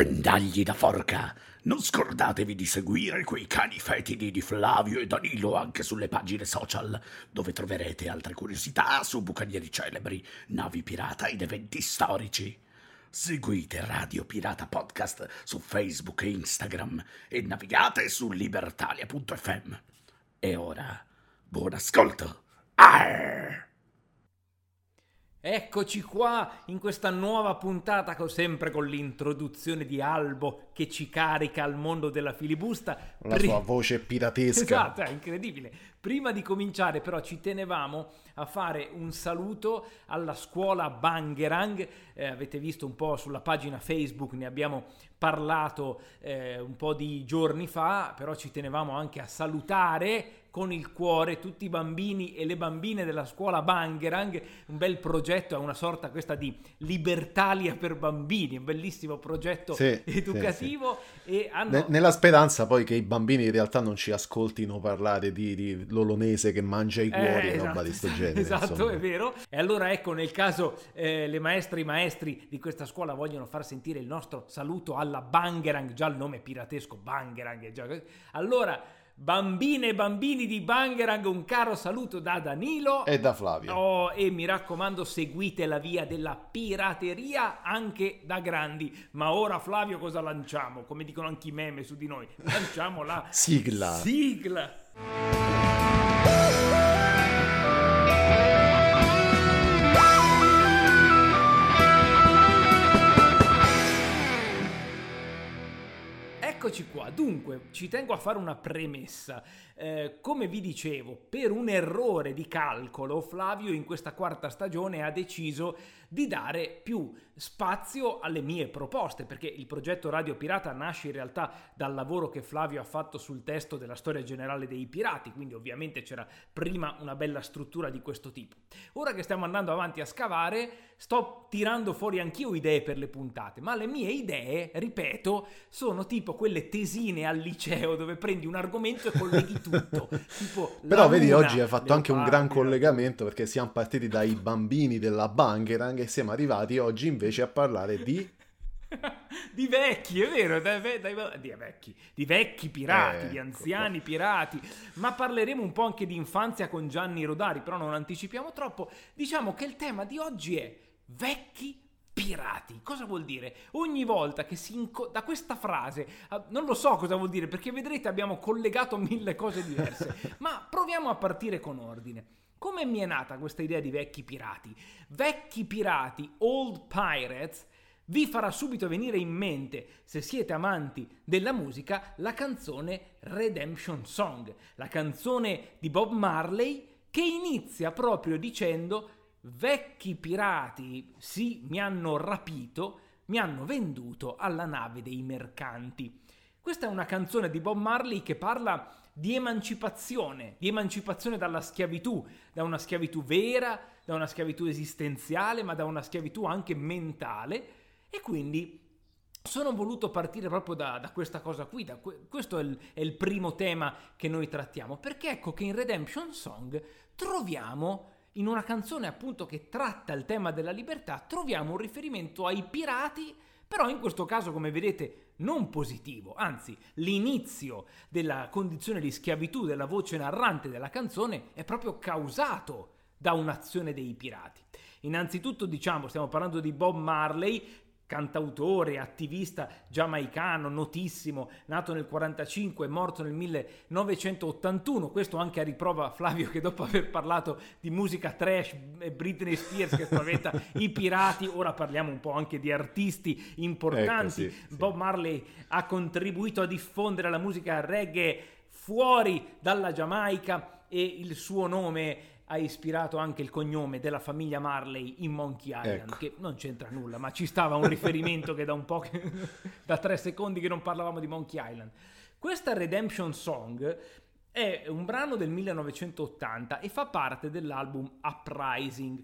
Pendagli da forca! Non scordatevi di seguire quei cani fetidi di Flavio e Danilo anche sulle pagine social, dove troverete altre curiosità su bucanieri celebri, navi pirata ed eventi storici. Seguite Radio Pirata Podcast su Facebook e Instagram e navigate su libertalia.fm. E ora, buon ascolto! Arr! Eccoci qua in questa nuova puntata sempre con l'introduzione di Albo che ci carica al mondo della filibusta. La Pri- sua voce piratesca. Esatto, è incredibile. Prima di cominciare però ci tenevamo a fare un saluto alla scuola Bangerang. Eh, avete visto un po' sulla pagina Facebook, ne abbiamo parlato eh, un po' di giorni fa, però ci tenevamo anche a salutare con il cuore tutti i bambini e le bambine della scuola Bangerang, un bel progetto, è una sorta questa di Libertalia per bambini, un bellissimo progetto sì, educativo. Sì, sì. Hanno... Ne- nella speranza poi che i bambini in realtà non ci ascoltino parlare di, di l'olonese che mangia i cuori eh, e esatto, roba di sto genere. Esatto, insomma. è vero. E allora ecco, nel caso eh, le maestre e i maestri di questa scuola vogliono far sentire il nostro saluto alla Bangerang, già il nome piratesco Bangerang, già... allora Bambine e bambini di Bangerang, un caro saluto da Danilo e da Flavio. Oh, e mi raccomando, seguite la via della pirateria anche da grandi. Ma ora, Flavio, cosa lanciamo? Come dicono anche i meme su di noi, lanciamo la sigla. Sigla. Eccoci qua, dunque ci tengo a fare una premessa. Eh, come vi dicevo, per un errore di calcolo, Flavio in questa quarta stagione ha deciso di dare più spazio alle mie proposte, perché il progetto Radio Pirata nasce in realtà dal lavoro che Flavio ha fatto sul testo della storia generale dei pirati, quindi ovviamente c'era prima una bella struttura di questo tipo. Ora che stiamo andando avanti a scavare, sto tirando fuori anch'io idee per le puntate, ma le mie idee, ripeto, sono tipo quelle tesine al liceo dove prendi un argomento e colleghi tutto. tipo Però vedi, luna, oggi hai fatto anche un gran collegamento perché siamo partiti dai bambini della Bangerang e siamo arrivati oggi invece a parlare di di vecchi, è vero, dai, dai, di vecchi, di vecchi pirati, eh, di anziani ecco. pirati, ma parleremo un po' anche di infanzia con Gianni Rodari, però non anticipiamo troppo. Diciamo che il tema di oggi è vecchi pirati. Cosa vuol dire? Ogni volta che si inco- da questa frase, uh, non lo so cosa vuol dire, perché vedrete abbiamo collegato mille cose diverse, ma proviamo a partire con ordine. Come mi è nata questa idea di vecchi pirati? Vecchi pirati, old pirates, vi farà subito venire in mente, se siete amanti della musica, la canzone Redemption Song, la canzone di Bob Marley che inizia proprio dicendo vecchi pirati, sì, mi hanno rapito, mi hanno venduto alla nave dei mercanti. Questa è una canzone di Bob Marley che parla di emancipazione, di emancipazione dalla schiavitù, da una schiavitù vera, da una schiavitù esistenziale, ma da una schiavitù anche mentale. E quindi sono voluto partire proprio da, da questa cosa qui, que- questo è il, è il primo tema che noi trattiamo, perché ecco che in Redemption Song troviamo in una canzone appunto che tratta il tema della libertà, troviamo un riferimento ai pirati, però in questo caso, come vedete, non positivo, anzi l'inizio della condizione di schiavitù della voce narrante della canzone è proprio causato da un'azione dei pirati. Innanzitutto diciamo, stiamo parlando di Bob Marley, cantautore, attivista giamaicano, notissimo, nato nel 1945 e morto nel 1981. Questo anche a riprova Flavio che dopo aver parlato di musica trash e Britney Spears che spaventa i pirati, ora parliamo un po' anche di artisti importanti. Ecco, sì, Bob Marley ha contribuito a diffondere la musica reggae fuori dalla Giamaica e il suo nome ha ispirato anche il cognome della famiglia Marley in Monkey Island, Ecco. che non c'entra nulla, ma ci stava un riferimento che da un po' che, da tre secondi che non parlavamo di Monkey Island. Questa Redemption Song è un brano del 1980 e fa parte dell'album Uprising.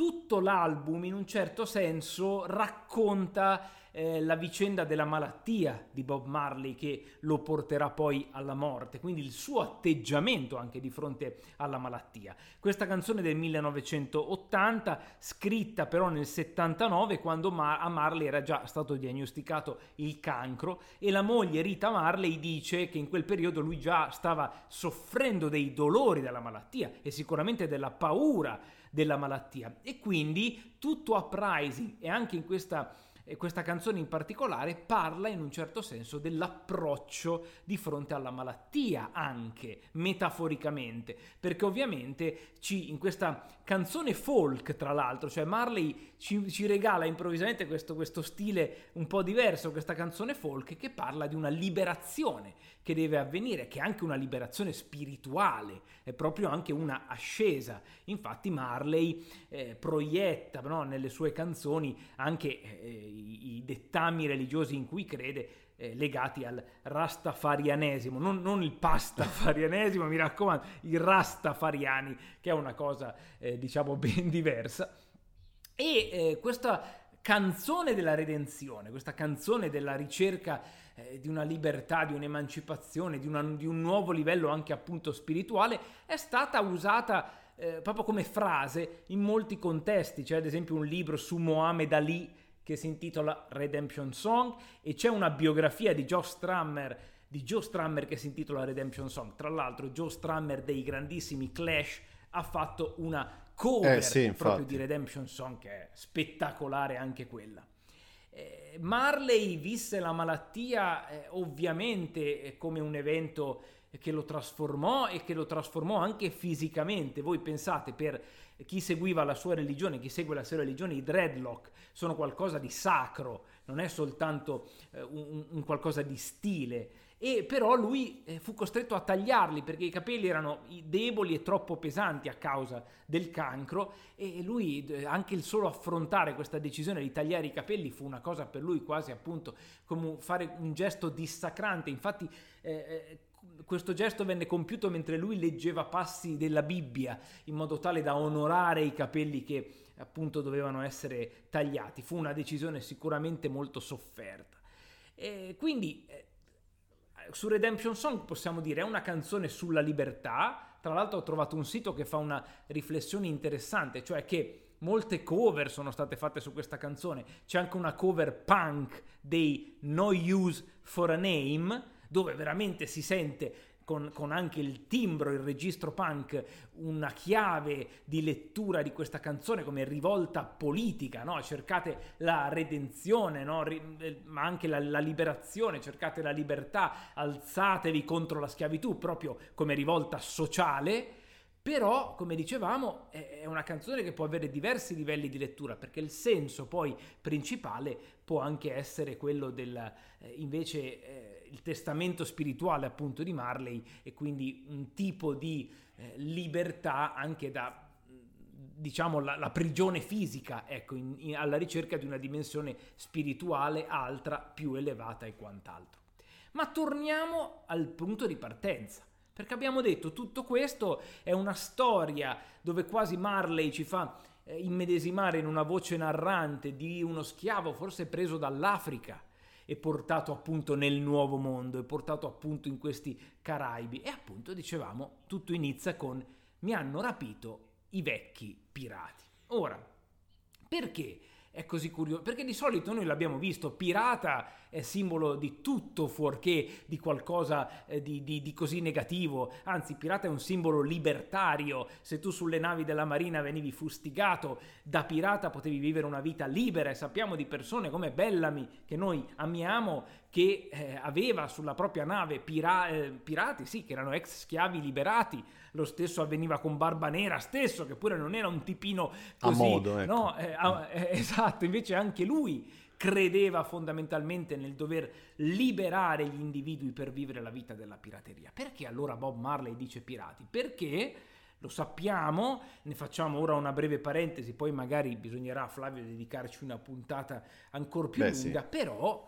Tutto l'album in un certo senso racconta eh, la vicenda della malattia di Bob Marley che lo porterà poi alla morte, quindi il suo atteggiamento anche di fronte alla malattia. Questa canzone del 1980, scritta però nel 79 quando Ma- a Marley era già stato diagnosticato il cancro e la moglie Rita Marley dice che in quel periodo lui già stava soffrendo dei dolori della malattia e sicuramente della paura della malattia. E quindi tutto Uprising e anche in questa e questa canzone in particolare parla in un certo senso dell'approccio di fronte alla malattia anche metaforicamente. Perché ovviamente ci, in questa canzone folk tra l'altro cioè Marley ci, ci regala improvvisamente questo, questo stile un po' diverso questa canzone folk che parla di una liberazione che deve avvenire che è anche una liberazione spirituale è proprio anche una ascesa infatti Marley eh, proietta no, nelle sue canzoni anche eh, i, dettami religiosi in cui crede eh, legati al rastafarianesimo, non, non il pastafarianesimo, mi raccomando, i rastafariani, che è una cosa eh, diciamo ben diversa. E eh, questa canzone della redenzione, questa canzone della ricerca eh, di una libertà, di un'emancipazione, di, una, di un nuovo livello anche appunto spirituale, è stata usata eh, proprio come frase in molti contesti. C'è ad esempio un libro su Mohammed Ali che si intitola Redemption Song e c'è una biografia di Joe Strummer di Joe Strummer che si intitola Redemption Song. Tra l'altro Joe Strummer dei grandissimi Clash ha fatto una cover Eh, sì, proprio di Redemption Song che è spettacolare anche quella. Eh, Marley visse la malattia eh, ovviamente eh, come un evento che lo trasformò e che lo trasformò anche fisicamente. Voi pensate, per chi seguiva la sua religione, chi segue la sua religione, i dreadlock sono qualcosa di sacro, non è soltanto eh, un, un qualcosa di stile. E però lui eh, fu costretto a tagliarli perché i capelli erano deboli e troppo pesanti a causa del cancro e lui anche il solo affrontare questa decisione di tagliare i capelli fu una cosa per lui quasi appunto come fare un gesto dissacrante. Infatti eh, eh, questo gesto venne compiuto mentre lui leggeva passi della Bibbia in modo tale da onorare i capelli che appunto dovevano essere tagliati. Fu una decisione sicuramente molto sofferta. E quindi eh, su Redemption Song possiamo dire è una canzone sulla libertà. Tra l'altro ho trovato un sito che fa una riflessione interessante, cioè che molte cover sono state fatte su questa canzone. C'è anche una cover punk dei No Use for a Name, dove veramente si sente con, con anche il timbro, il registro punk, una chiave di lettura di questa canzone come rivolta politica, no? cercate la redenzione, no? Ri- eh, ma anche la, la liberazione, cercate la libertà, alzatevi contro la schiavitù, proprio come rivolta sociale. Però, come dicevamo, è una canzone che può avere diversi livelli di lettura, perché il senso poi principale può anche essere quello del, eh, invece, eh, il testamento spirituale appunto di Marley e quindi un tipo di eh, libertà anche da diciamo la, la prigione fisica, ecco, in- in- alla ricerca di una dimensione spirituale altra, più elevata e quant'altro. Ma torniamo al punto di partenza. Perché abbiamo detto tutto questo è una storia dove quasi Marley ci fa eh, immedesimare in una voce narrante di uno schiavo forse preso dall'Africa e portato appunto nel nuovo mondo e portato appunto in questi Caraibi. E appunto dicevamo, tutto inizia con mi hanno rapito i vecchi pirati. Ora, perché è così curioso? Perché di solito noi l'abbiamo visto, pirata è simbolo di tutto fuorché di qualcosa eh, di, di, di, così negativo, anzi pirata è un simbolo libertario, se tu sulle navi della marina venivi fustigato, da pirata potevi vivere una vita libera. E sappiamo di persone come Bellamy che noi amiamo che eh, aveva sulla propria nave pira- eh, pirati, sì, che erano ex schiavi liberati, lo stesso avveniva con Barba Nera stesso, che pure non era un tipino così, a modo, ecco. no, eh, eh, esatto, invece anche lui credeva fondamentalmente nel dover liberare gli individui per vivere la vita della pirateria. Perché allora Bob Marley dice pirati? Perché lo sappiamo, ne facciamo ora una breve parentesi, poi magari bisognerà a Flavio dedicarci una puntata ancora più Beh, lunga, sì. però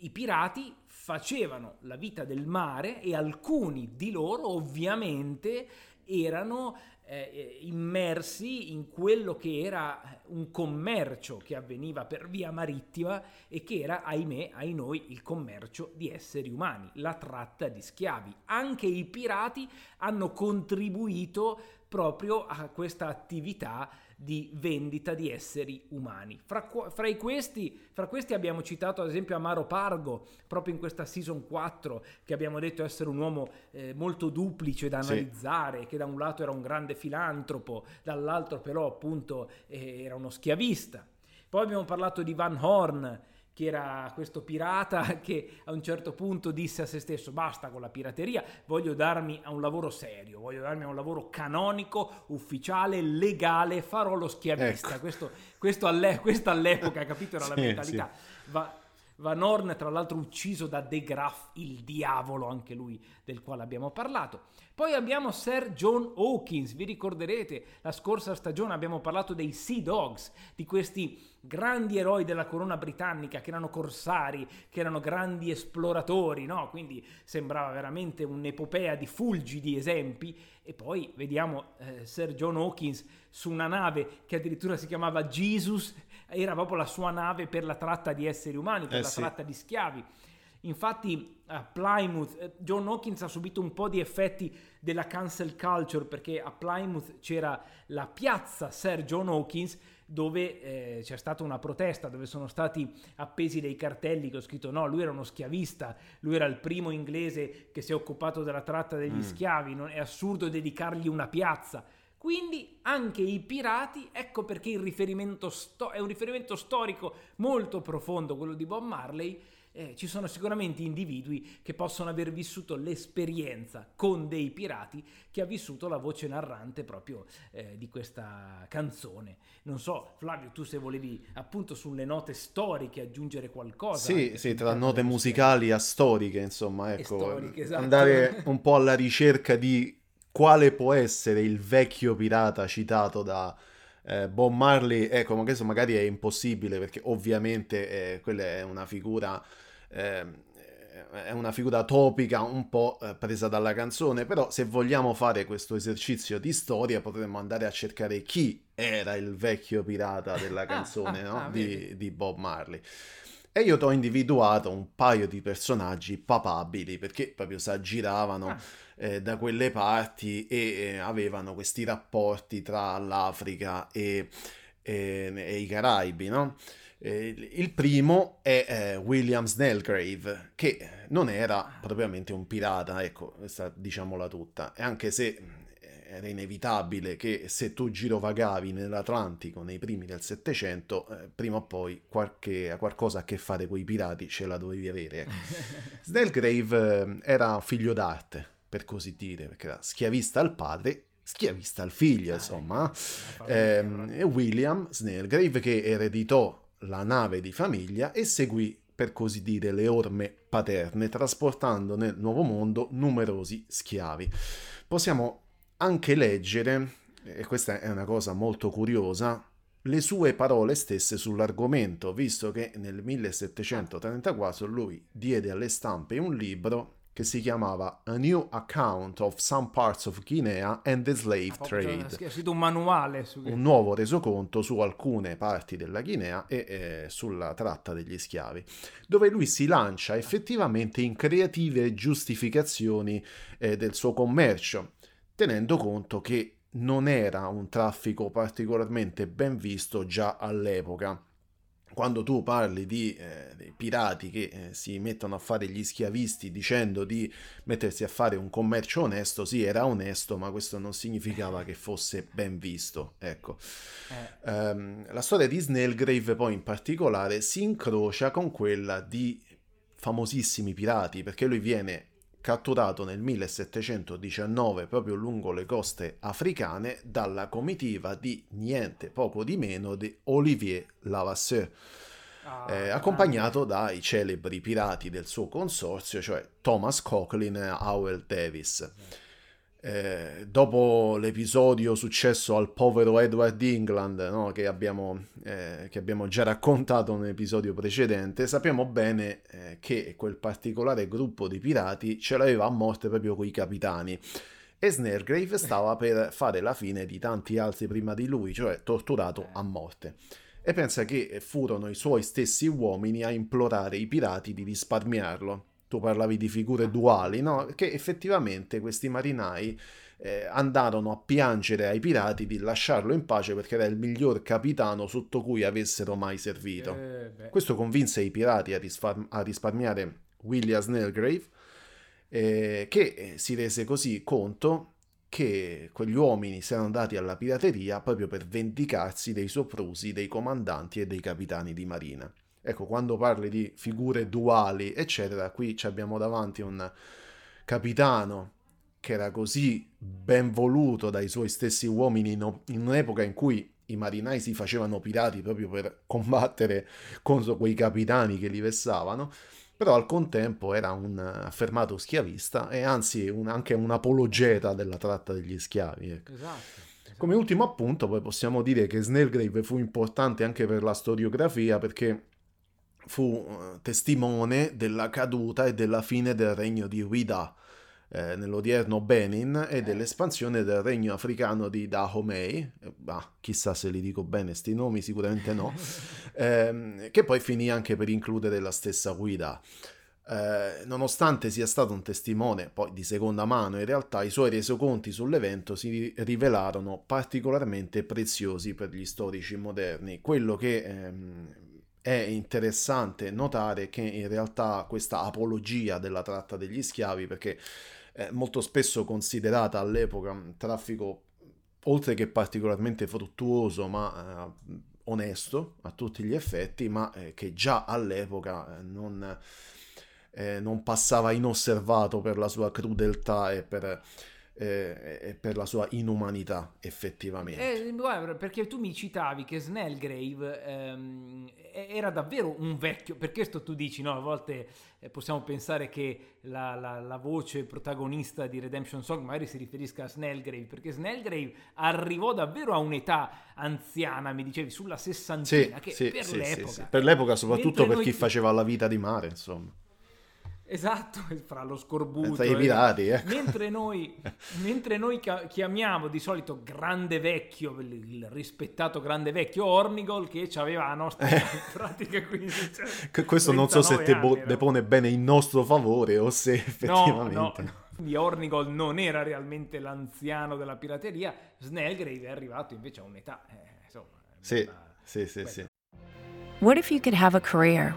i pirati facevano la vita del mare e alcuni di loro ovviamente erano eh, immersi in quello che era un commercio che avveniva per via marittima e che era, ahimè, ai noi, il commercio di esseri umani, la tratta di schiavi. Anche i pirati hanno contribuito proprio a questa attività di vendita di esseri umani. Fra, fra, questi, fra, questi, abbiamo citato ad esempio Amaro Pargo, proprio in questa season 4, che abbiamo detto essere un uomo eh, molto duplice da analizzare, sì. che da un lato era un grande filantropo, dall'altro però appunto eh, era uno schiavista. Poi abbiamo parlato di Van Horn, che era questo pirata che a un certo punto disse a se stesso basta con la pirateria, voglio darmi a un lavoro serio, voglio darmi a un lavoro canonico, ufficiale, legale, farò lo schiavista. Ecco. Questo, questo, all'e- questa all'epoca, capito, era la Sì, mentalità. Va- Van Horn, tra l'altro ucciso da De Graff, il diavolo, anche lui, del quale abbiamo parlato. Poi abbiamo Sir John Hawkins, vi ricorderete, la scorsa stagione abbiamo parlato dei Sea Dogs, di questi grandi eroi della corona britannica che erano corsari, che erano grandi esploratori, no? Quindi sembrava veramente un'epopea di fulgidi esempi. E poi vediamo eh, Sir John Hawkins su una nave che addirittura si chiamava Jesus, era proprio la sua nave per la tratta di esseri umani, per Eh la sì. tratta di schiavi. Infatti a Plymouth eh, John Hawkins ha subito un po' di effetti della cancel culture perché a Plymouth c'era la piazza Sir John Hawkins dove eh, c'è stata una protesta, dove sono stati appesi dei cartelli che ho scritto no, lui era uno schiavista, lui era il primo inglese che si è occupato della tratta degli Mm. schiavi, non, è assurdo dedicargli una piazza. Quindi anche i pirati, ecco perché il riferimento sto- è un riferimento storico molto profondo, quello di Bob Marley. Eh, ci sono sicuramente individui che possono aver vissuto l'esperienza con dei pirati che ha vissuto la voce narrante proprio eh, di questa canzone. Non so, Flavio, tu se volevi appunto sulle note storiche aggiungere qualcosa. Sì, sì, tra note musicali a storiche, insomma, ecco, storiche, esatto. andare un po' alla ricerca di quale può essere il vecchio pirata citato da eh, Bob Marley, ecco, questo magari è impossibile perché ovviamente eh, quella è una figura ehm, è una figura topica un po' eh, presa dalla canzone, però se vogliamo fare questo esercizio di storia potremmo andare a cercare chi era il vecchio pirata della canzone ah, no? ah, di, di Bob Marley. E io ti ho individuato un paio di personaggi papabili perché proprio si aggiravano Ah. Eh, da quelle parti e eh, avevano questi rapporti tra l'Africa e, e- e i Caraibi, no? Il primo è eh, William Snellgrave, che non era propriamente un pirata, ecco, diciamola tutta, e anche se eh, era inevitabile che se tu girovagavi nell'Atlantico nei primi del Settecento, eh, prima o poi qualche, qualcosa a che fare con i pirati ce la dovevi avere. ecco. Snellgrave eh, era figlio d'arte, per così dire, perché era schiavista al padre, schiavista al figlio, insomma. Ehm, e William Snellgrave che ereditò la nave di famiglia e seguì per così dire le orme paterne trasportando nel nuovo mondo numerosi schiavi. Possiamo anche leggere, e questa è una cosa molto curiosa, le sue parole stesse sull'argomento, visto che nel 1734 lui diede alle stampe un libro che si chiamava A New Account of Some Parts of Guinea and the Slave Ha Trade. scritto un manuale su Un nuovo resoconto su alcune parti della Guinea e eh, sulla tratta degli schiavi, dove lui si lancia effettivamente in creative giustificazioni eh, del suo commercio, tenendo conto che non era un traffico particolarmente ben visto già all'epoca quando tu parli di eh, pirati che eh, si mettono a fare gli schiavisti dicendo di mettersi a fare un commercio onesto, sì, era onesto, ma questo non significava che fosse ben visto. Ecco. Eh. Um, la storia di Snellgrave poi in particolare si incrocia con quella di famosissimi pirati, perché lui viene catturato nel 1719 proprio lungo le coste africane dalla comitiva di niente poco di meno di Olivier Lavasseur, Ah, eh, accompagnato dai celebri pirati del suo consorzio, cioè Thomas Coughlin e Howell Davis. Eh, dopo l'episodio successo al povero Edward England, no, che, abbiamo, eh, che, abbiamo, già raccontato nell'episodio precedente, sappiamo bene eh, che quel particolare gruppo di pirati ce l'aveva a morte proprio coi capitani. E Snaregrave stava per fare la fine di tanti altri prima di lui, cioè torturato a morte. E pensa che furono i suoi stessi uomini a implorare i pirati di risparmiarlo tu parlavi di figure duali, no? Che effettivamente questi marinai eh, andarono a piangere ai pirati di lasciarlo in pace perché era il miglior capitano sotto cui avessero mai servito. Eh, Questo convinse i pirati a, risfar- a risparmiare William Snellgrave, eh, che si rese così conto che quegli uomini si erano andati alla pirateria proprio per vendicarsi dei soprusi dei comandanti e dei capitani di marina. Ecco, quando parli di figure duali, eccetera, qui abbiamo davanti un capitano che era così ben voluto dai suoi stessi uomini in, in un'epoca in cui i marinai si facevano pirati proprio per combattere contro quei capitani che li vessavano, però al contempo era un affermato schiavista e anzi un, anche un apologeta della tratta degli schiavi. Ecco. Esatto. Come ultimo appunto, poi possiamo dire che Snellgrave fu importante anche per la storiografia perché fu eh, testimone della caduta e della fine del regno di Ouida eh, nell'odierno Benin e dell'espansione del regno africano di Dahomey, bah, chissà se li dico bene sti nomi, sicuramente no, ehm, che poi finì anche per includere la stessa Ouida. Eh, nonostante sia stato un testimone poi di seconda mano, in realtà i suoi resoconti sull'evento si rivelarono particolarmente preziosi per gli storici moderni. Quello che ehm, è interessante notare che in realtà questa apologia della tratta degli schiavi, perché è molto spesso considerata all'epoca un traffico oltre che particolarmente fruttuoso, ma eh, onesto a tutti gli effetti, ma eh, che già all'epoca non, eh, non, passava inosservato per la sua crudeltà e per eh, e per la sua inumanità effettivamente. Eh, guarda, perché tu mi citavi che Snellgrave ehm, era davvero un vecchio, per questo tu dici, no, a volte eh, possiamo pensare che la, la, la, voce protagonista di Redemption Song magari si riferisca a Snellgrave, perché Snellgrave arrivò davvero a un'età anziana, mi dicevi, sulla sessantina, sì, che sì, per sì, l'epoca... per l'epoca soprattutto per noi... chi faceva la vita di mare, insomma. Esatto, fra lo scorbuto. Tra i pirati, ecco. mentre, noi, mentre noi chiamiamo di solito grande vecchio, il rispettato grande vecchio Ornigol che aveva la nostra pratica. Quindi, cioè, Questo non so se te anni, depone no? bene in nostro favore o se effettivamente... No, no, quindi Ornigol non era realmente l'anziano della pirateria, Snellgrave è arrivato invece a un'età... Eh, insomma, sì, una... sì, sì, sì. What if you could have a career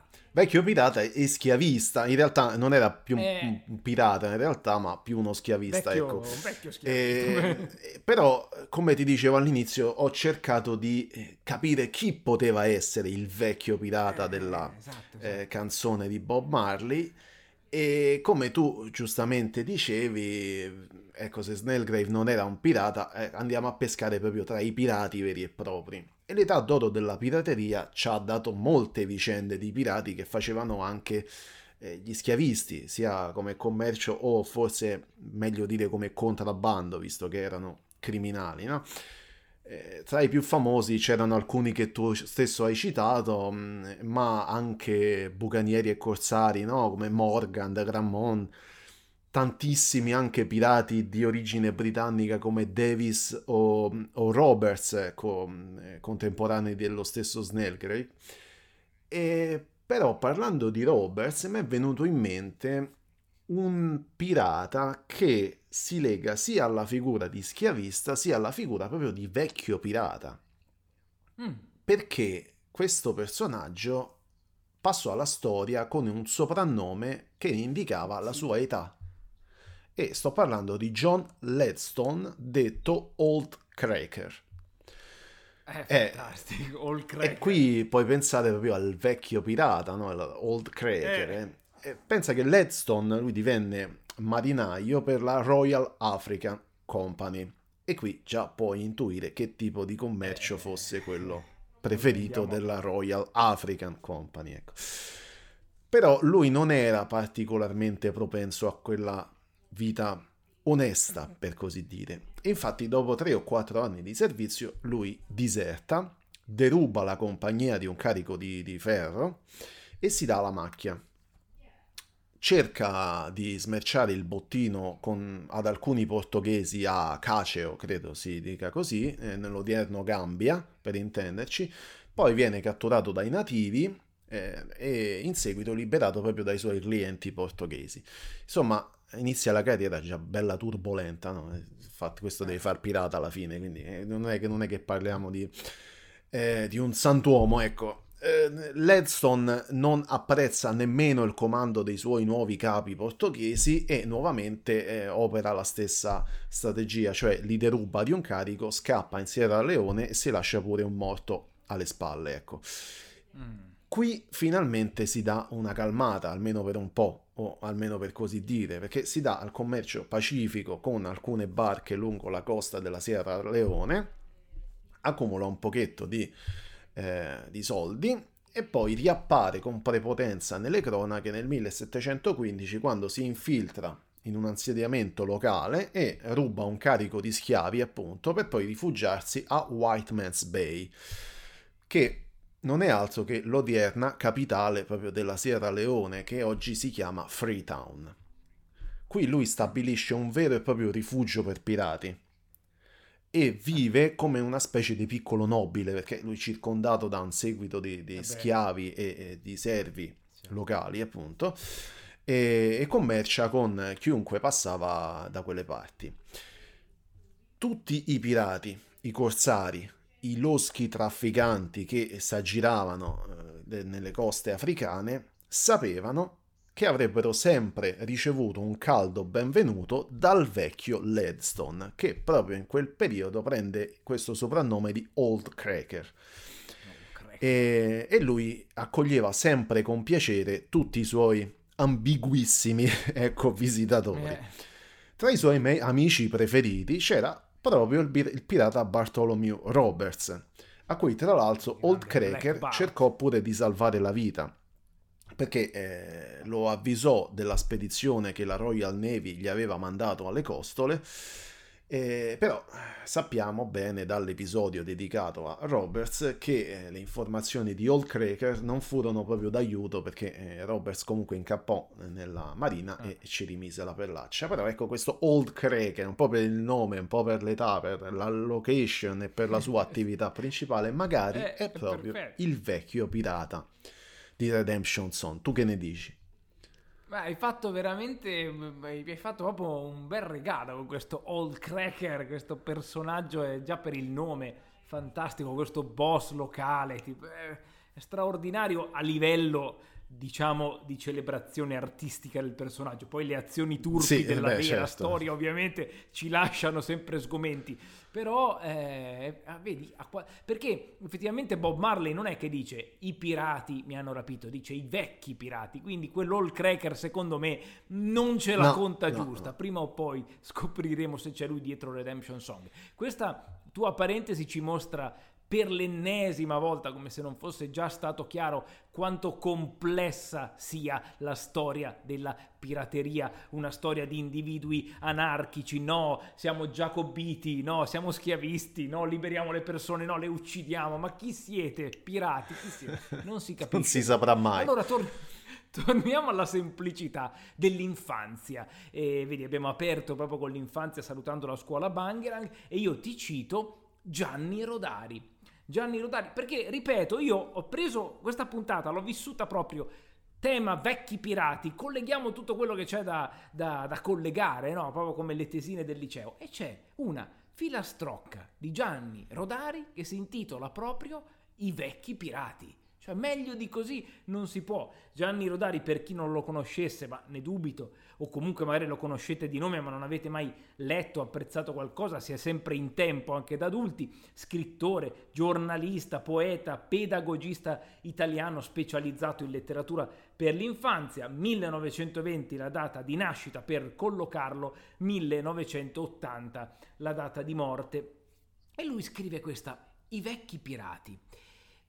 Vecchio pirata e schiavista, in realtà non era più eh, un pirata in realtà, ma più uno schiavista. Vecchio, ecco. vecchio schiavista. E, però, come ti dicevo all'inizio, ho cercato di eh, capire chi poteva essere il vecchio pirata eh, della esatto, eh, esatto. canzone di Bob Marley E come tu giustamente dicevi, ecco, se Snellgrave non era un pirata, eh, andiamo a pescare proprio tra i pirati veri e propri. E l'età d'oro della pirateria ci ha dato molte vicende di pirati che facevano anche eh, gli schiavisti, sia come commercio o forse meglio dire come contrabbando, visto che erano criminali, no? Eh, tra i più famosi c'erano alcuni che tu stesso hai citato, mm, ma anche bucanieri e corsari, no? come Morgan, Gramont, tantissimi anche pirati di origine britannica come Davis o, o Roberts, ecco, mm, contemporanei dello stesso Snellgrave. E però parlando di Roberts mi è venuto in mente un pirata che si lega sia alla figura di schiavista sia alla figura proprio di vecchio pirata. Mm. Perché questo personaggio passò alla storia con un soprannome che indicava la sua età. E sto parlando di John Ledstone, detto Old Cracker. È eh, fantastico, Old Cracker. E qui puoi pensare proprio al vecchio pirata, no? Old Cracker. Eh. Eh pensa che Ledstone lui divenne marinaio per la Royal African Company e qui già puoi intuire che tipo di commercio fosse quello preferito della Royal African Company. Ecco. Però lui non era particolarmente propenso a quella vita onesta, per così dire. infatti dopo tre o quattro anni di servizio lui diserta, deruba la compagnia di un carico di, di ferro e si dà la macchia cerca di smerciare il bottino con, ad alcuni portoghesi a Caceo, credo si dica così, eh, nell'odierno Gambia, per intenderci, poi viene catturato dai nativi eh, e in seguito liberato proprio dai suoi clienti portoghesi. Insomma, inizia la carriera già bella turbolenta, no? infatti questo deve far pirata alla fine, quindi eh, non, è che, non, è che, parliamo di, eh, di un santuomo, ecco, eh, Ledstone non apprezza nemmeno il comando dei suoi nuovi capi portoghesi e nuovamente eh, opera la stessa strategia, cioè li deruba di un carico, scappa in Sierra Leone e si lascia pure un morto alle spalle. Ecco. Mm. Qui finalmente si dà una calmata, almeno per un po', o almeno per così dire, perché si dà al commercio pacifico con alcune barche lungo la costa della Sierra Leone, accumula un pochetto di eh, di soldi e poi riappare con prepotenza nelle cronache nel 1715 quando si infiltra in un insediamento locale e ruba un carico di schiavi appunto per poi rifugiarsi a White Man's Bay che non è altro che l'odierna capitale proprio della Sierra Leone che oggi si chiama Freetown. Qui lui stabilisce un vero e proprio rifugio per pirati e vive come una specie di piccolo nobile perché lui è circondato da un seguito di, di schiavi e, e, di servi locali appunto e, e, commercia con chiunque passava da quelle parti. Tutti i pirati i corsari i loschi trafficanti che si aggiravano eh, nelle coste africane sapevano che avrebbero sempre ricevuto un caldo benvenuto dal vecchio Ledstone, che proprio in quel periodo prende questo soprannome di Old Cracker. E, e, lui accoglieva sempre con piacere tutti i suoi ambiguissimi ecco, visitatori. Eh. Tra i suoi me- amici preferiti c'era proprio il, il, pirata Bartholomew Roberts, a cui tra l'altro Old Cracker cercò pure di salvare la vita perché eh, lo avvisò della spedizione che la Royal Navy gli aveva mandato alle costole. Eh, però sappiamo bene dall'episodio dedicato a Roberts che eh, le informazioni di Old Cracker non furono proprio d'aiuto perché eh, Roberts comunque incappò nella marina ah. e ci rimise la pellaccia. Però ecco questo Old Cracker, un po' per il nome, un po' per l'età, per la location e per la sua attività principale, magari eh, è proprio perfetto. il vecchio pirata di Redemption Song. Tu che ne dici? Beh, hai fatto veramente. Mi hai fatto proprio un bel regalo con questo Old Cracker. Questo personaggio è già per il nome fantastico. Questo boss locale. Tipo, è straordinario a livello diciamo di celebrazione artistica del personaggio. Poi le azioni turpi Sì, della beh, vera certo. storia ovviamente ci lasciano sempre sgomenti. Però, eh, ah, vedi, qua- perché effettivamente Bob Marley non è che dice i pirati mi hanno rapito, dice i vecchi pirati. Quindi quell'All Cracker secondo me non ce la No, conta no, giusta. no. Prima o poi scopriremo se c'è lui dietro Redemption Song. Questa tua parentesi ci mostra per l'ennesima volta, come se non fosse già stato chiaro, quanto complessa sia la storia della pirateria, una storia di individui anarchici, no, siamo giacobiti, no, siamo schiavisti, no, liberiamo le persone, no, le uccidiamo, ma chi siete? Pirati, chi siete? Non si capisce. Non si saprà mai. Allora tor- torniamo alla semplicità dell'infanzia. E vedi, abbiamo aperto proprio con l'infanzia salutando la scuola Bangerang e io ti cito Gianni Rodari. Gianni Rodari, perché ripeto, io ho preso questa puntata, l'ho vissuta proprio tema vecchi pirati, colleghiamo tutto quello che c'è da, da- da collegare, no? proprio come le tesine del liceo, e c'è una filastrocca di Gianni Rodari che si intitola proprio I vecchi pirati. Cioè, meglio di così non si può. Gianni Rodari, per chi non lo conoscesse, ma ne dubito, o comunque magari lo conoscete di nome ma non avete mai letto, apprezzato qualcosa, si è sempre in tempo anche da adulti, scrittore, giornalista, poeta, pedagogista italiano specializzato in letteratura per l'infanzia, 1920 la data di nascita per collocarlo, 1980 la data di morte. E lui scrive questa, I vecchi pirati.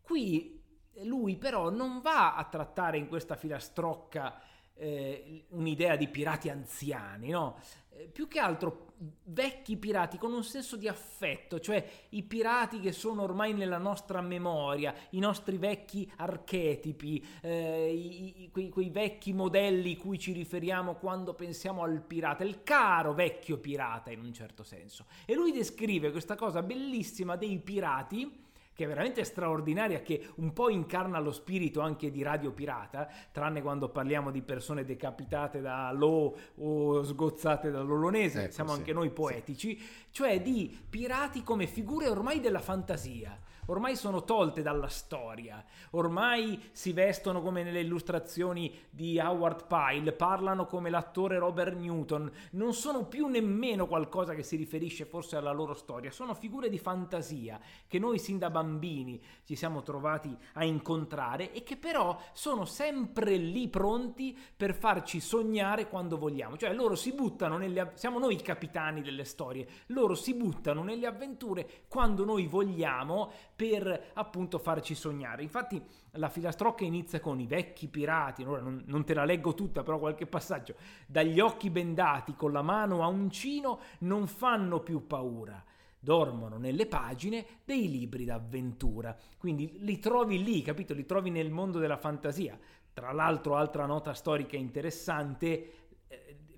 Qui lui però non va a trattare in questa filastrocca eh, un'idea di pirati anziani, no? Eh, più che altro vecchi pirati con un senso di affetto, cioè i pirati che sono ormai nella nostra memoria, i nostri vecchi archetipi, eh, i- i- quei, quei vecchi modelli cui ci riferiamo quando pensiamo al pirata, il caro vecchio pirata in un certo senso. E lui descrive questa cosa bellissima dei pirati che è veramente straordinaria, che un po' incarna lo spirito anche di Radio Pirata, tranne quando parliamo di persone decapitate da Lo o sgozzate dall'Olonese, Ecco, siamo sì, anche noi poetici, cioè di pirati come figure ormai della fantasia. Ormai sono tolte dalla storia, ormai si vestono come nelle illustrazioni di Howard Pyle, parlano come l'attore Robert Newton, non sono più nemmeno qualcosa che si riferisce forse alla loro storia, sono figure di fantasia che noi sin da bambini ci siamo trovati a incontrare e che però sono sempre lì pronti per farci sognare quando vogliamo. Cioè loro si buttano nelle siamo noi i capitani delle storie, loro si buttano nelle avventure quando noi vogliamo per appunto farci sognare. Infatti la filastrocca inizia con i vecchi pirati, ora non, non te la leggo tutta, però qualche passaggio. Dagli occhi bendati con la mano a uncino non fanno più paura dormono nelle pagine dei libri d'avventura. Quindi li trovi lì, capito? Li trovi nel mondo della fantasia. Tra l'altro, altra nota storica interessante,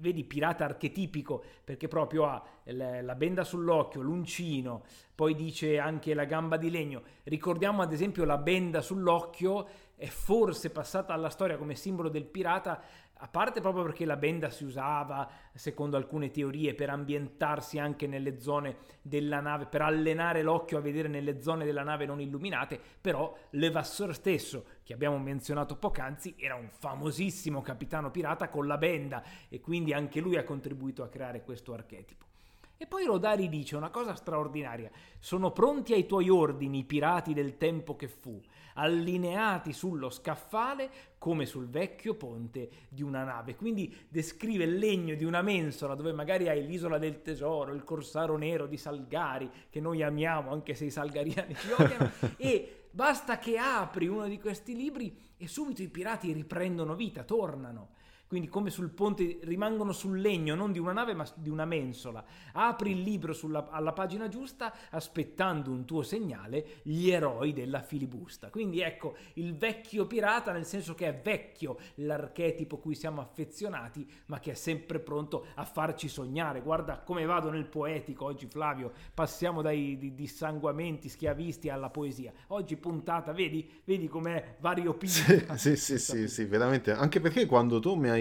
vedi pirata archetipico, perché proprio ha la benda sull'occhio, l'uncino, poi dice anche la gamba di legno. Ricordiamo ad esempio la benda sull'occhio è forse passata alla storia come simbolo del pirata a parte proprio perché la benda si usava, secondo alcune teorie, per ambientarsi anche nelle zone della nave, per allenare l'occhio a vedere nelle zone della nave non illuminate, però Levasseur stesso, che abbiamo menzionato poc'anzi, era un famosissimo capitano pirata con la benda e quindi anche lui ha contribuito a creare questo archetipo. E poi Rodari dice una cosa straordinaria, sono pronti ai tuoi ordini i pirati del tempo che fu, allineati sullo scaffale come sul vecchio ponte di una nave. Quindi descrive il legno di una mensola dove magari hai l'isola del tesoro, il corsaro nero di Salgari, che noi amiamo anche se i salgariani ci odiano, e basta che apri uno di questi libri e subito i pirati riprendono vita, tornano quindi come sul ponte rimangono sul legno non di una nave ma di una mensola. Apri il libro sulla, alla pagina giusta aspettando un tuo segnale gli eroi della filibusta. Quindi ecco il vecchio pirata nel senso che è vecchio l'archetipo cui siamo affezionati ma che è sempre pronto a farci sognare. Guarda come vado nel poetico oggi Flavio, passiamo dai di- dissanguamenti schiavisti alla poesia. Oggi puntata, vedi, vedi com'è variopinta. Sì, sì, sì, sì, sì, veramente. Anche perché quando tu mi hai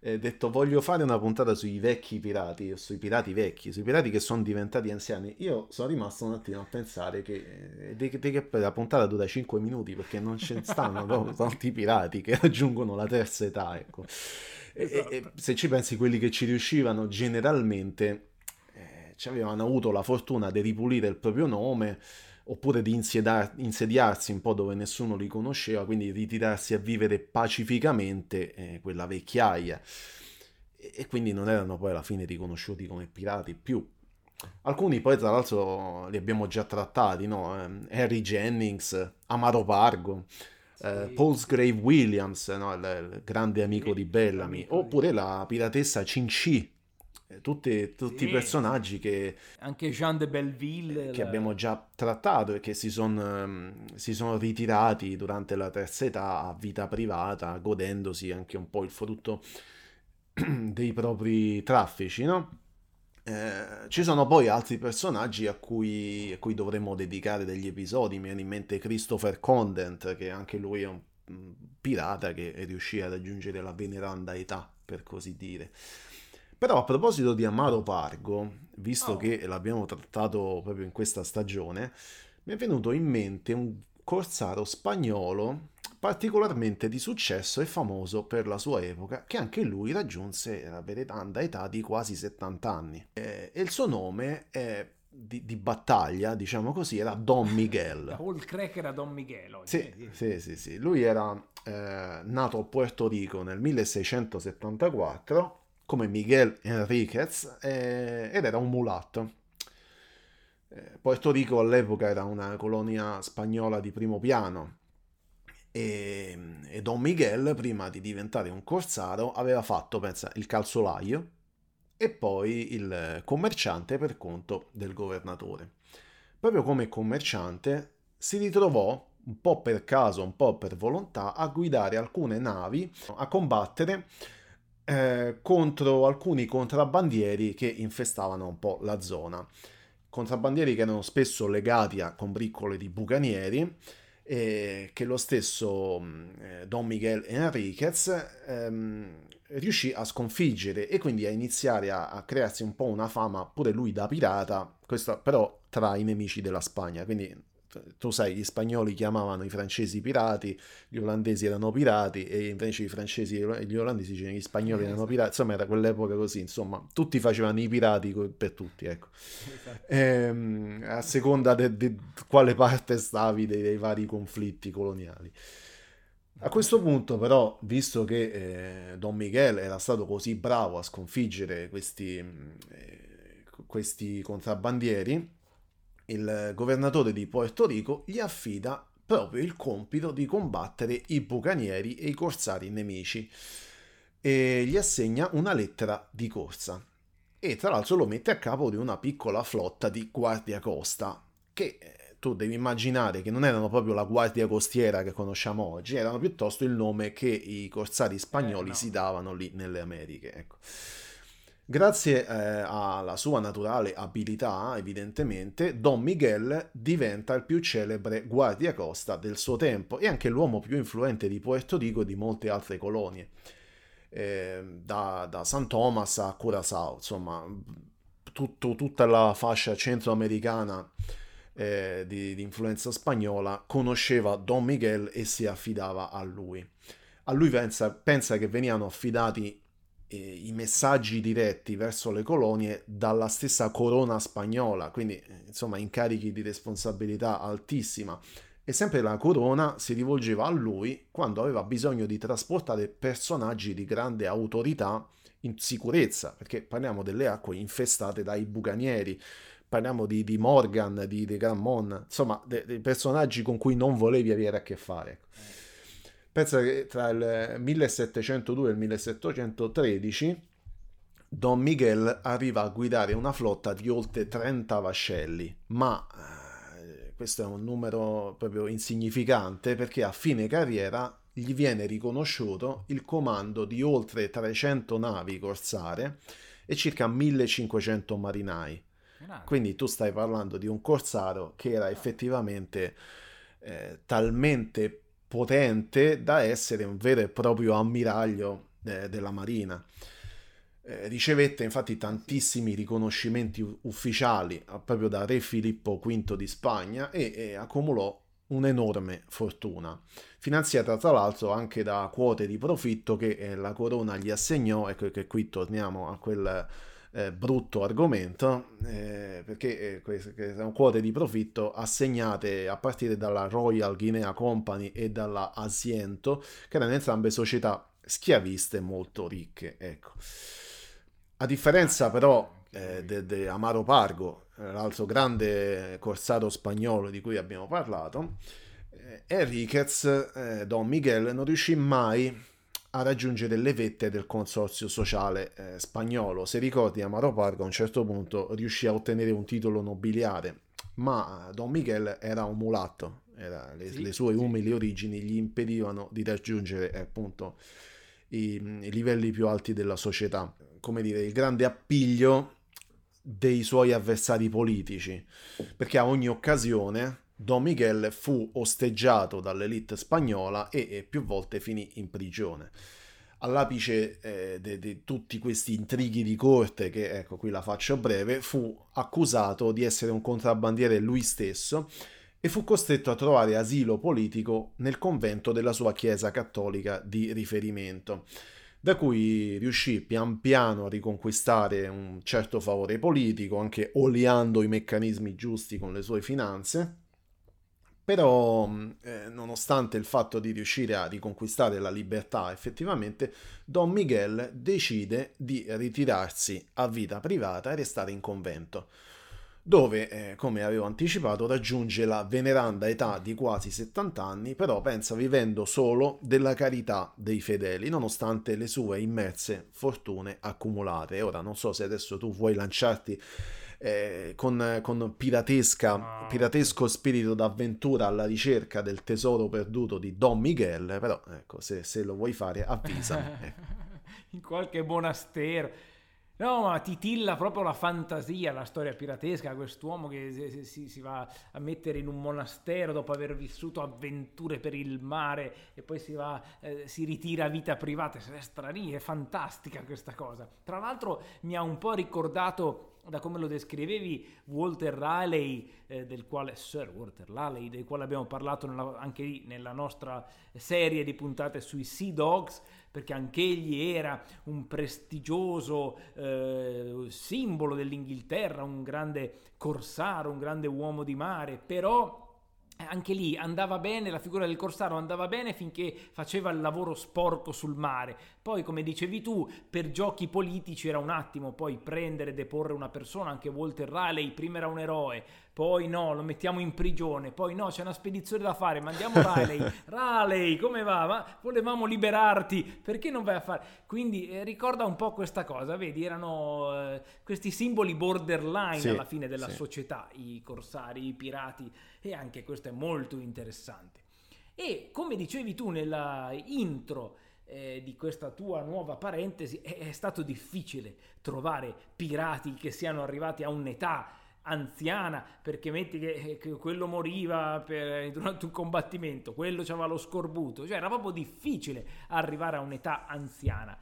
eh, detto voglio fare una puntata sui vecchi pirati, sui pirati vecchi, sui pirati che sono diventati anziani. Io sono rimasto un attimo a pensare che, eh, che la puntata dura 5 minuti perché non ce ne stanno proprio tanti pirati che raggiungono la terza età. Ecco. Esatto. E, e, se ci pensi, quelli che ci riuscivano generalmente eh, ci avevano avuto la fortuna di ripulire il proprio nome oppure di insiedar- insediarsi un po' dove nessuno li conosceva, quindi ritirarsi a vivere pacificamente eh, quella vecchiaia. E-, e quindi non erano poi alla fine riconosciuti come pirati più. Alcuni poi tra l'altro li abbiamo già trattati, no? Eh, Harry Jennings, Amaro Pargo, sì. eh, Paulsgrave Williams, no? il, il, grande amico sì, di Bellamy, oppure la piratessa Cinci, eh, tutti, tutti sì, i personaggi che anche Jean de Belleville che la... abbiamo già trattato e che si, son, um, si, sono ritirati durante la terza età a vita privata godendosi anche un po' il frutto dei propri traffici no? Eh, ci sono poi altri personaggi a cui, a cui, dovremmo dedicare degli episodi. Mi viene in mente Christopher Condent che anche lui è un pirata che riuscì ad aggiungere la veneranda età per così dire però a proposito di Amaro Pargo, visto oh. che l'abbiamo trattato proprio in questa stagione, mi è venuto in mente un corsaro spagnolo particolarmente di successo e famoso per la sua epoca, che anche lui raggiunse la veneranda età di quasi 70 anni. E, il suo nome è di, di, battaglia, diciamo così, era Don Miguel. Crack era Don Miguel. Oggi. Sì, sì, sì, sì, Lui era eh, nato a Puerto Rico nel 1674 come Miguel Enriquez eh, ed era un mulatto. Eh, Porto Rico all'epoca era una colonia spagnola di primo piano e, e, Don Miguel prima di diventare un corsaro aveva fatto, pensa, il calzolaio e poi il commerciante per conto del governatore. Proprio come commerciante si ritrovò un po' per caso, un po' per volontà, a guidare alcune navi a combattere eh, contro alcuni contrabbandieri che infestavano un po' la zona. Contrabbandieri che erano spesso legati a combriccole di bucanieri e che lo stesso mm, eh, Don Miguel Enriquez ehm, riuscì a sconfiggere e quindi a iniziare a, a, crearsi un po' una fama pure lui da pirata, questo però tra i nemici della Spagna, quindi tu sai, gli spagnoli chiamavano i francesi pirati, gli olandesi erano pirati e invece i francesi e gli olandesi dicevano gli spagnoli erano pirati, insomma era quell'epoca così, insomma, tutti facevano i pirati per tutti, ecco. Esatto. Ehm, a seconda di quale parte stavi dei, dei, vari conflitti coloniali. A questo punto però, visto che eh, Don Miguel era stato così bravo a sconfiggere questi, eh, questi contrabbandieri, il governatore di Puerto Rico gli affida proprio il compito di combattere i bucanieri e i corsari nemici e gli assegna una lettera di corsa e tra l'altro lo mette a capo di una piccola flotta di guardia costa che eh, tu devi immaginare che non erano proprio la guardia costiera che conosciamo oggi, erano piuttosto il nome che i corsari spagnoli eh, no. si davano lì nelle Americhe. Ecco. Grazie eh, alla sua naturale abilità, evidentemente, Don Miguel diventa il più celebre guardiacosta del suo tempo e anche l'uomo più influente di Puerto Rico e di molte altre colonie, eh, da, da, San Thomas a Curaçao, insomma, tutto, tutta la fascia centroamericana eh, di, di influenza spagnola conosceva Don Miguel e si affidava a lui. A lui pensa, pensa che venivano affidati i messaggi diretti verso le colonie dalla stessa corona spagnola, quindi eh, insomma incarichi di responsabilità altissima. E sempre la corona si rivolgeva a lui quando aveva bisogno di trasportare personaggi di grande autorità in sicurezza, perché parliamo delle acque infestate dai bucanieri, parliamo di, di Morgan, di, di Grammon, insomma, dei personaggi con cui non volevi avere a che fare. Pensa che tra il 1702 e il 1713 Don Miguel arriva a guidare una flotta di oltre 30 vascelli, ma eh, questo è un numero proprio insignificante perché a fine carriera gli viene riconosciuto il comando di oltre 300 navi corsare e circa 1500 marinai. Quindi tu stai parlando di un corsaro che era effettivamente eh, talmente potente da essere un vero e proprio ammiraglio eh, della Marina. Eh, ricevette infatti tantissimi riconoscimenti ufficiali eh, proprio da re Filippo V di Spagna e, e accumulò un'enorme fortuna, finanziata tra l'altro anche da quote di profitto che eh, la corona gli assegnò, ecco che qui torniamo a quel eh, brutto argomento, eh, perché eh, queste sono quote di profitto assegnate a partire dalla Royal Guinea Company e dalla Asiento, che erano entrambe società schiaviste molto ricche. Ecco. A differenza però eh, di Amaro Pargo, l'altro grande corsaro spagnolo di cui abbiamo parlato, eh, Enriquez, eh, Don Miguel, non riuscì mai a raggiungere le vette del consorzio sociale eh, spagnolo. Se ricordi, Amaro Pargo a un certo punto riuscì a ottenere un titolo nobiliare, ma Don Miguel era un mulatto, era, le, sì, le, sue sì. umili origini gli impedivano di raggiungere eh, appunto i, i livelli più alti della società come dire, il grande appiglio dei suoi avversari politici, perché a ogni occasione Don Miguel fu osteggiato dall'elite spagnola e, e più volte finì in prigione. All'apice eh, di tutti questi intrighi di corte, che ecco qui la faccio breve, fu accusato di essere un contrabbandiere lui stesso e fu costretto a trovare asilo politico nel convento della sua chiesa cattolica di riferimento da cui riuscì pian piano a riconquistare un certo favore politico, anche oliando i meccanismi giusti con le sue finanze. Però, eh, nonostante il fatto di riuscire a riconquistare la libertà effettivamente, Don Miguel decide di ritirarsi a vita privata e restare in convento dove, eh, come avevo anticipato, raggiunge la veneranda età di quasi 70 anni, però pensa vivendo solo della carità dei fedeli, nonostante le sue immense fortune accumulate. Ora non so se adesso tu vuoi lanciarti eh, con, con piratesca, piratesco spirito d'avventura alla ricerca del tesoro perduto di Don Miguel, però ecco, se, se lo vuoi fare avvisami. Ecco. In qualche monastero No, ma titilla proprio la fantasia, la storia piratesca, quest'uomo che si, si, va a mettere in un monastero dopo aver vissuto avventure per il mare e poi si, va, eh, si ritira a vita privata, è strani, è fantastica questa cosa. Tra l'altro mi ha un po' ricordato da come lo descrivevi Walter Raleigh, eh, del quale Sir Walter Raleigh, del quale abbiamo parlato nella, anche lì nella nostra serie di puntate sui Sea Dogs, perché anche egli era un prestigioso eh, simbolo dell'Inghilterra, un grande corsaro, un grande uomo di mare, però anche lì andava bene, la figura del corsaro andava bene finché faceva il lavoro sporco sul mare. Poi, come dicevi tu, per giochi politici era un attimo poi prendere e deporre una persona, anche Walter Raleigh prima era un eroe, poi no, lo mettiamo in prigione, poi no, c'è una spedizione da fare, mandiamo Raleigh, Raleigh, come va? Ma volevamo liberarti, perché non vai a fare? Quindi eh, ricorda un po' questa cosa, vedi, erano eh, questi simboli borderline sì, alla fine della sì. società, i corsari, i pirati, e anche questo è molto interessante. E come dicevi tu nella intro, eh, di questa tua nuova parentesi, è, è, stato difficile trovare pirati che siano arrivati a un'età anziana, perché metti che, eh, che quello moriva per, durante un combattimento, quello aveva lo scorbuto, cioè era proprio difficile arrivare a un'età anziana.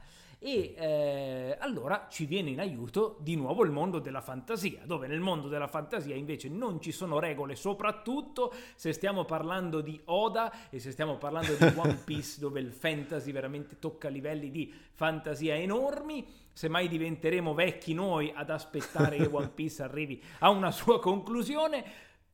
E eh, allora ci viene in aiuto di nuovo il mondo della fantasia, dove nel mondo della fantasia invece non ci sono regole, soprattutto se stiamo parlando di Oda e se stiamo parlando di One Piece, dove il fantasy veramente tocca livelli di fantasia enormi. Se mai diventeremo vecchi noi ad aspettare che One Piece arrivi a una sua conclusione,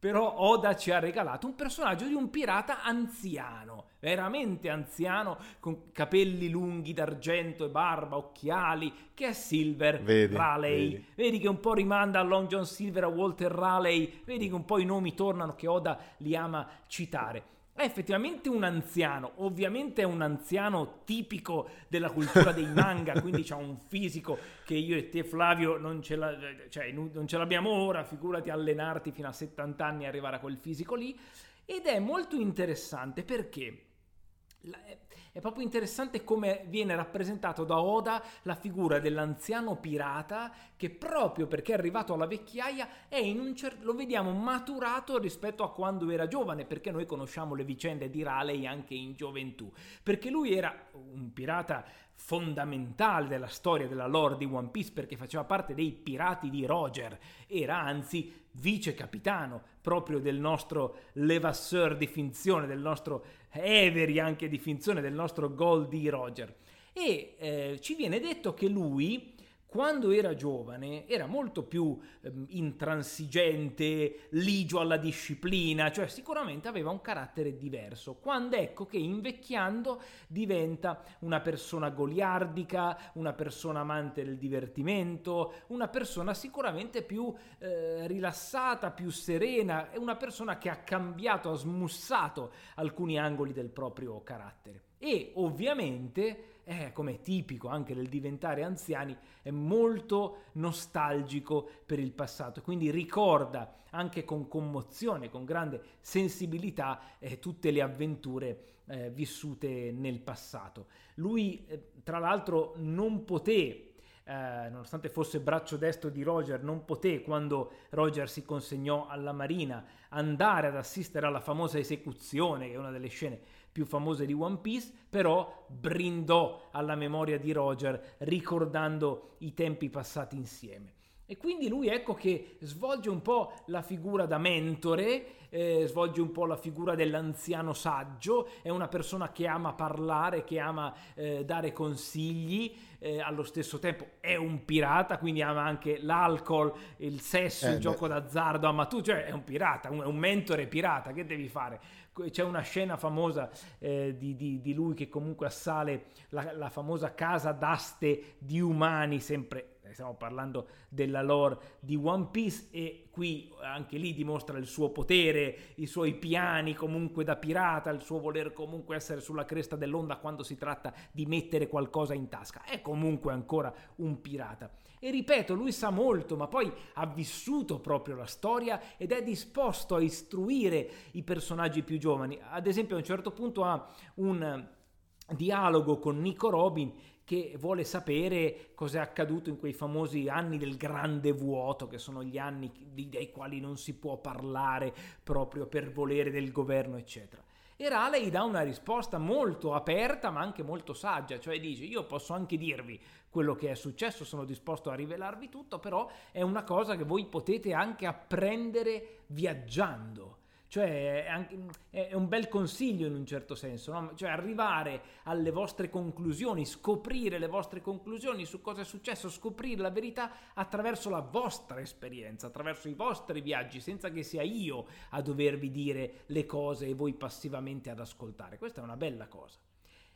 però Oda ci ha regalato un personaggio di un pirata anziano, veramente anziano, con capelli lunghi d'argento e barba, occhiali, che è Silver vedi, Raleigh. Vedi. vedi. che un po' rimanda a Long John Silver, a Walter Raleigh, vedi che un po' i nomi tornano che Oda li ama citare. È effettivamente un anziano, ovviamente è un anziano tipico della cultura dei manga, quindi ha un fisico che io e te Flavio non ce, la, cioè, non ce l'abbiamo ora, figurati allenarti fino a 70 anni e arrivare a quel fisico lì. Ed è molto interessante perché è proprio interessante come viene rappresentato da Oda la figura dell'anziano pirata che proprio perché è arrivato alla vecchiaia cer- lo vediamo maturato rispetto a quando era giovane, perché noi conosciamo le vicende di Raleigh anche in gioventù, perché lui era un pirata fondamentale della storia della lore di One Piece perché faceva parte dei pirati di Roger, era anzi vice capitano proprio del nostro levasseur di finzione, del nostro Avery anche di finzione, del nostro Goldie Roger. E eh, ci viene detto che lui quando era giovane era molto più eh, intransigente, ligio alla disciplina, cioè sicuramente aveva un carattere diverso. Quando ecco che invecchiando diventa una persona goliardica, una persona amante del divertimento, una persona sicuramente più eh, rilassata, più serena, una persona che ha cambiato, ha smussato alcuni angoli del proprio carattere. E ovviamente eh, come è tipico anche del diventare anziani, è molto nostalgico per il passato, quindi ricorda anche con commozione, con grande sensibilità eh, tutte le avventure eh, vissute nel passato. Lui, eh, tra l'altro, non poté eh, nonostante fosse braccio destro di Roger, non poté, quando Roger si consegnò alla Marina, andare ad assistere alla famosa esecuzione, che è una delle scene più famose di One Piece, però brindò alla memoria di Roger ricordando i tempi passati insieme. E quindi lui ecco che svolge un po' la figura da mentore, eh, svolge un po' la figura dell'anziano saggio, è una persona che ama parlare, che ama eh, dare consigli, eh, allo stesso tempo è un pirata, quindi ama anche l'alcol, il sesso, il eh, gioco d'azzardo, ama tu, cioè è un pirata, un, è un mentore pirata, che devi fare? c'è una scena famosa eh, di, di, di, lui che comunque assale la, la, famosa casa d'aste di umani, sempre stiamo parlando della lore di One Piece e qui anche lì dimostra il suo potere, i suoi piani comunque da pirata, il suo voler comunque essere sulla cresta dell'onda quando si tratta di mettere qualcosa in tasca. È comunque ancora un pirata. E ripeto, lui sa molto, ma poi ha vissuto proprio la storia ed è disposto a istruire i personaggi più giovani. Ad esempio, a un certo punto ha un dialogo con Nico Robin che vuole sapere cosa è accaduto in quei famosi anni del grande vuoto, che sono gli anni dei quali non si può parlare proprio per volere del governo, eccetera. E Raleigh dà una risposta molto aperta ma anche molto saggia, cioè dice io posso anche dirvi quello che è successo, sono disposto a rivelarvi tutto, però è una cosa che voi potete anche apprendere viaggiando. Cioè è, un bel consiglio in un certo senso, no? cioè arrivare alle vostre conclusioni, scoprire le vostre conclusioni su cosa è successo, scoprire la verità attraverso la vostra esperienza, attraverso i vostri viaggi, senza che sia io a dovervi dire le cose e voi passivamente ad ascoltare. Questa è una bella cosa.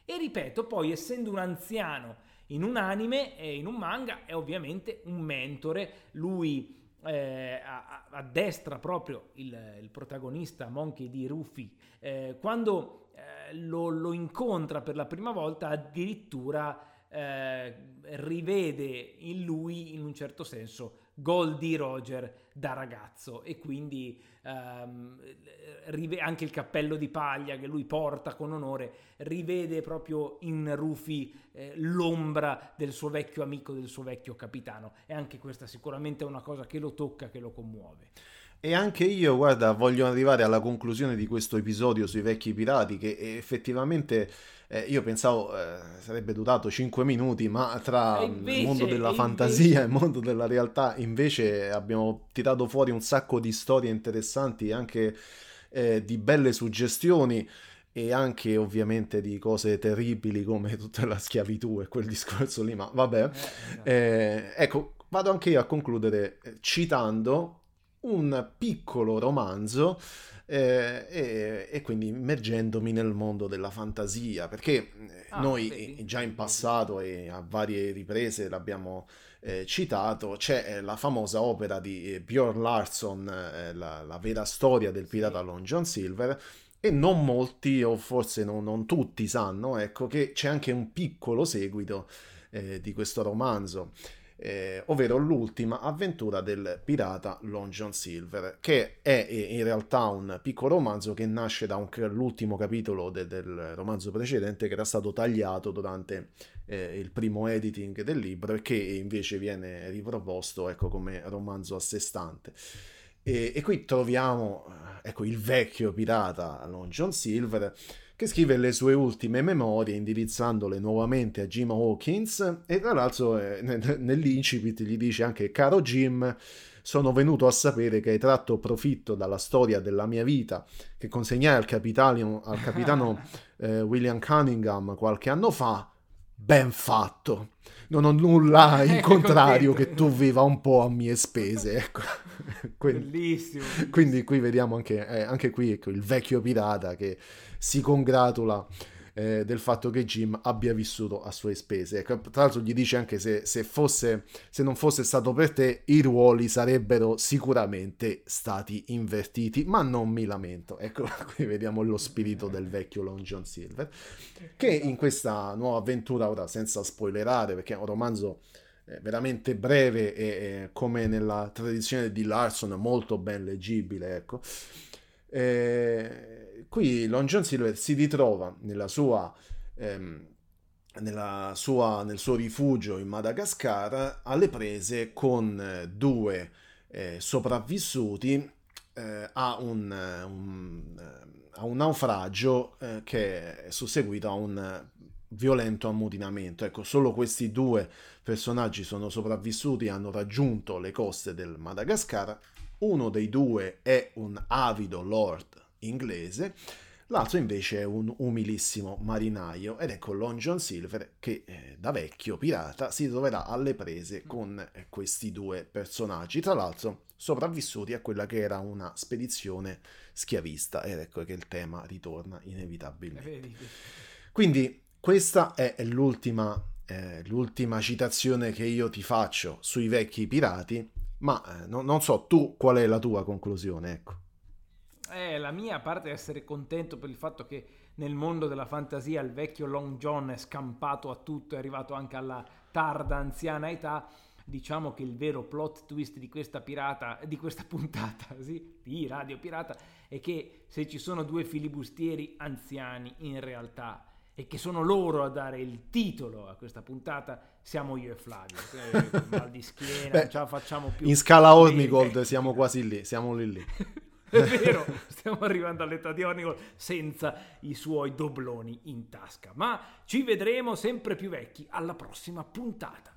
E ripeto, poi essendo un anziano in un anime e in un manga è ovviamente un mentore, lui eh, a, a, destra proprio il, il, protagonista Monkey di Ruffy, eh, quando eh, lo, lo, incontra per la prima volta addirittura eh, rivede in lui in un certo senso Goldie Roger da ragazzo e quindi ehm, anche il cappello di paglia che lui porta con onore rivede proprio in Rufi eh, l'ombra del suo vecchio amico, del suo vecchio capitano e anche questa sicuramente è una cosa che lo tocca, che lo commuove. E anche io, guarda, voglio arrivare alla conclusione di questo episodio sui vecchi pirati che effettivamente eh, io pensavo eh, sarebbe durato 5 minuti, ma tra invece, il mondo della fantasia e il mondo della realtà invece abbiamo tirato fuori un sacco di storie interessanti, anche eh, di belle suggestioni e anche ovviamente di cose terribili come tutta la schiavitù e quel discorso lì, ma vabbè. Eh, esatto. eh, ecco, vado anche io a concludere eh, citando un piccolo romanzo eh, e, e, quindi immergendomi nel mondo della fantasia, perché eh, ah, noi vedi, già in passato e a varie riprese l'abbiamo eh, citato, c'è eh, la famosa opera di eh, Björn Larsson, eh, la, la, vera storia del pirata Long John Silver, e non molti, o forse non, non tutti, sanno ecco, che c'è anche un piccolo seguito di questo romanzo eh, ovvero l'ultima avventura del pirata Long John Silver, che è in realtà un piccolo romanzo che nasce da un, l'ultimo capitolo de, del romanzo precedente che era stato tagliato durante eh, il primo editing del libro e che invece viene riproposto ecco, come romanzo a sé stante. E, e qui troviamo ecco, il vecchio pirata Long John Silver che scrive le sue ultime memorie indirizzandole nuovamente a Jim Hawkins e tra l'altro eh, nell'incipit gli dice anche caro Jim sono venuto a sapere che hai tratto profitto dalla storia della mia vita che consegnai al capitano, al capitano eh, William Cunningham qualche anno fa ben fatto non ho nulla in contrario che tu viva un po' a mie spese ecco. quindi, bellissimo, bellissimo, quindi qui vediamo anche, eh, anche qui ecco, il vecchio pirata che si congratula eh, del fatto che Jim abbia vissuto a sue spese. Ecco, tra l'altro gli dice anche se, se, fosse, se non fosse stato per te i ruoli sarebbero sicuramente stati invertiti, ma non mi lamento. Ecco, qui vediamo lo spirito del vecchio Long John Silver, che in questa nuova avventura, ora senza spoilerare, perché è un romanzo veramente breve e, e, come nella tradizione di Larson molto ben leggibile, ecco. Eh, qui Long John Silver si ritrova nella sua, ehm, nella sua, nel suo rifugio in Madagascar alle prese con eh, due eh, sopravvissuti eh, a, un, un, a, un, naufragio eh, che è susseguito a un violento ammutinamento. Ecco, solo questi due personaggi sono sopravvissuti e hanno raggiunto le coste del Madagascar. Uno dei due è un avido lord inglese, l'altro invece è un umilissimo marinaio. Ed ecco Long John Silver che eh, da vecchio pirata si troverà alle prese con eh, questi due personaggi, tra l'altro sopravvissuti a quella che era una spedizione schiavista. Ed ecco che il tema ritorna inevitabilmente. Quindi questa è l'ultima, eh, l'ultima citazione che io ti faccio sui vecchi pirati ma eh, no, non so, tu qual è la tua conclusione? Ecco. Eh, la mia, parte essere contento per il fatto che nel mondo della fantasia il vecchio Long John è scampato a tutto, è arrivato anche alla tarda anziana età, diciamo che il vero plot twist di questa pirata, di questa puntata, sì, di Radio Pirata, è che se ci sono due filibustieri anziani, in realtà e che sono loro a dare il titolo a questa puntata, siamo io e Flavio. Eh, mal di schiena, Beh, non ce la facciamo più. In scala Ornigold siamo quasi lì, siamo lì lì. È vero, stiamo arrivando all'età di Ornigold senza i suoi dobloni in tasca. Ma ci vedremo sempre più vecchi alla prossima puntata.